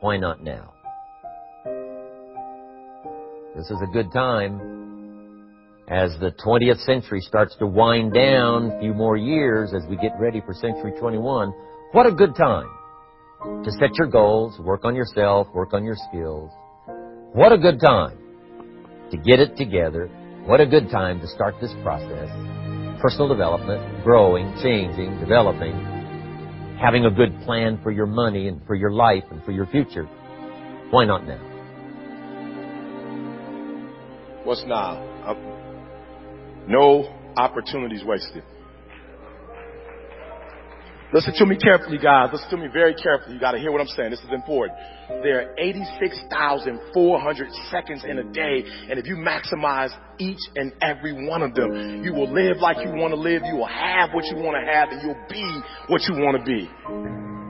Why not now? This is a good time. As the 20th century starts to wind down a few more years as we get ready for century 21, what a good time to set your goals, work on yourself, work on your skills. What a good time to get it together. What a good time to start this process. Personal development, growing, changing, developing, having a good plan for your money and for your life and for your future. Why not now? What's now? Uh, no opportunities wasted. Listen to me carefully, guys. Listen to me very carefully. You got to hear what I'm saying. This is important. There are 86,400 seconds in a day, and if you maximize each and every one of them, you will live like you want to live. You will have what you want to have, and you'll be what you want to be.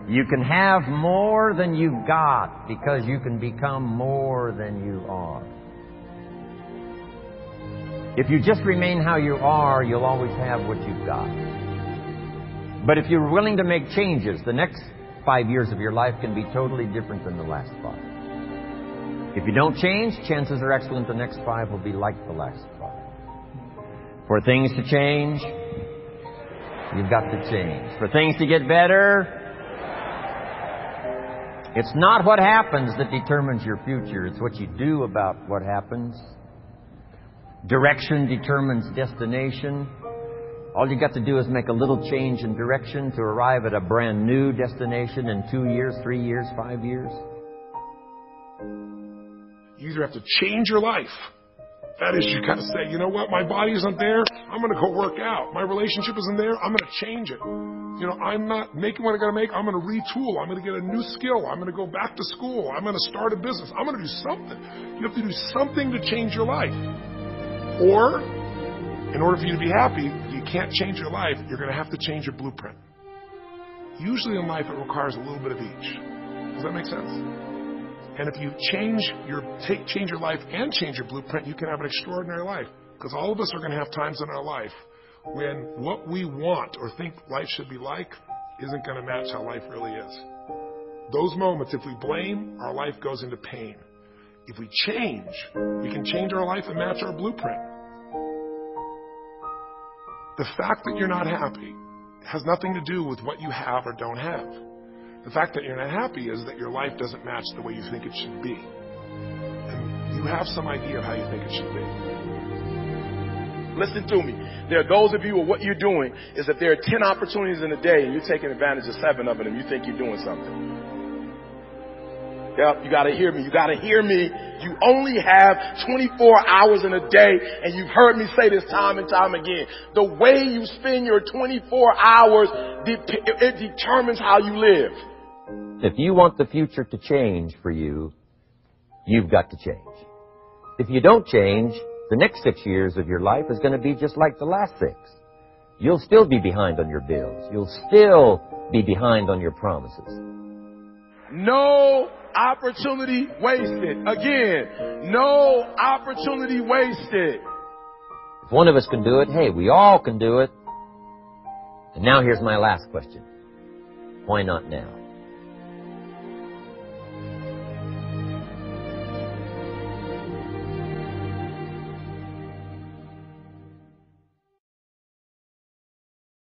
You can have more than you've got because you can become more than you are. If you just remain how you are, you'll always have what you've got. But if you're willing to make changes, the next five years of your life can be totally different than the last five. If you don't change, chances are excellent the next five will be like the last five. For things to change, you've got to change. For things to get better, it's not what happens that determines your future, it's what you do about what happens. Direction determines destination. All you got to do is make a little change in direction to arrive at a brand new destination in two years, three years, five years. You either have to change your life. That is, you got to say, you know what, my body isn't there, I'm going to go work out. My relationship isn't there, I'm going to change it. You know, I'm not making what I got to make, I'm going to retool. I'm going to get a new skill. I'm going to go back to school. I'm going to start a business. I'm going to do something. You have to do something to change your life. Or, in order for you to be happy, you can't change your life, you're going to have to change your blueprint. Usually in life, it requires a little bit of each. Does that make sense? And if you change your take, change your life and change your blueprint, you can have an extraordinary life. Because all of us are going to have times in our life when what we want or think life should be like isn't going to match how life really is. Those moments, if we blame, our life goes into pain. If we change, we can change our life and match our blueprint. The fact that you're not happy has nothing to do with what you have or don't have. The fact that you're not happy is that your life doesn't match the way you think it should be. And you have some idea of how you think it should be. Listen to me. There are those of you where what you're doing is that there are 10 opportunities in a day and you're taking advantage of seven of them and you think you're doing something. Yep, you gotta hear me. You gotta hear me. You only have 24 hours in a day, and you've heard me say this time and time again. The way you spend your 24 hours, it determines how you live. If you want the future to change for you, you've got to change. If you don't change, the next six years of your life is going to be just like the last six. You'll still be behind on your bills. You'll still be behind on your promises. No opportunity wasted. Again, no opportunity wasted. If one of us can do it, hey, we all can do it. And now here's my last question. Why not now?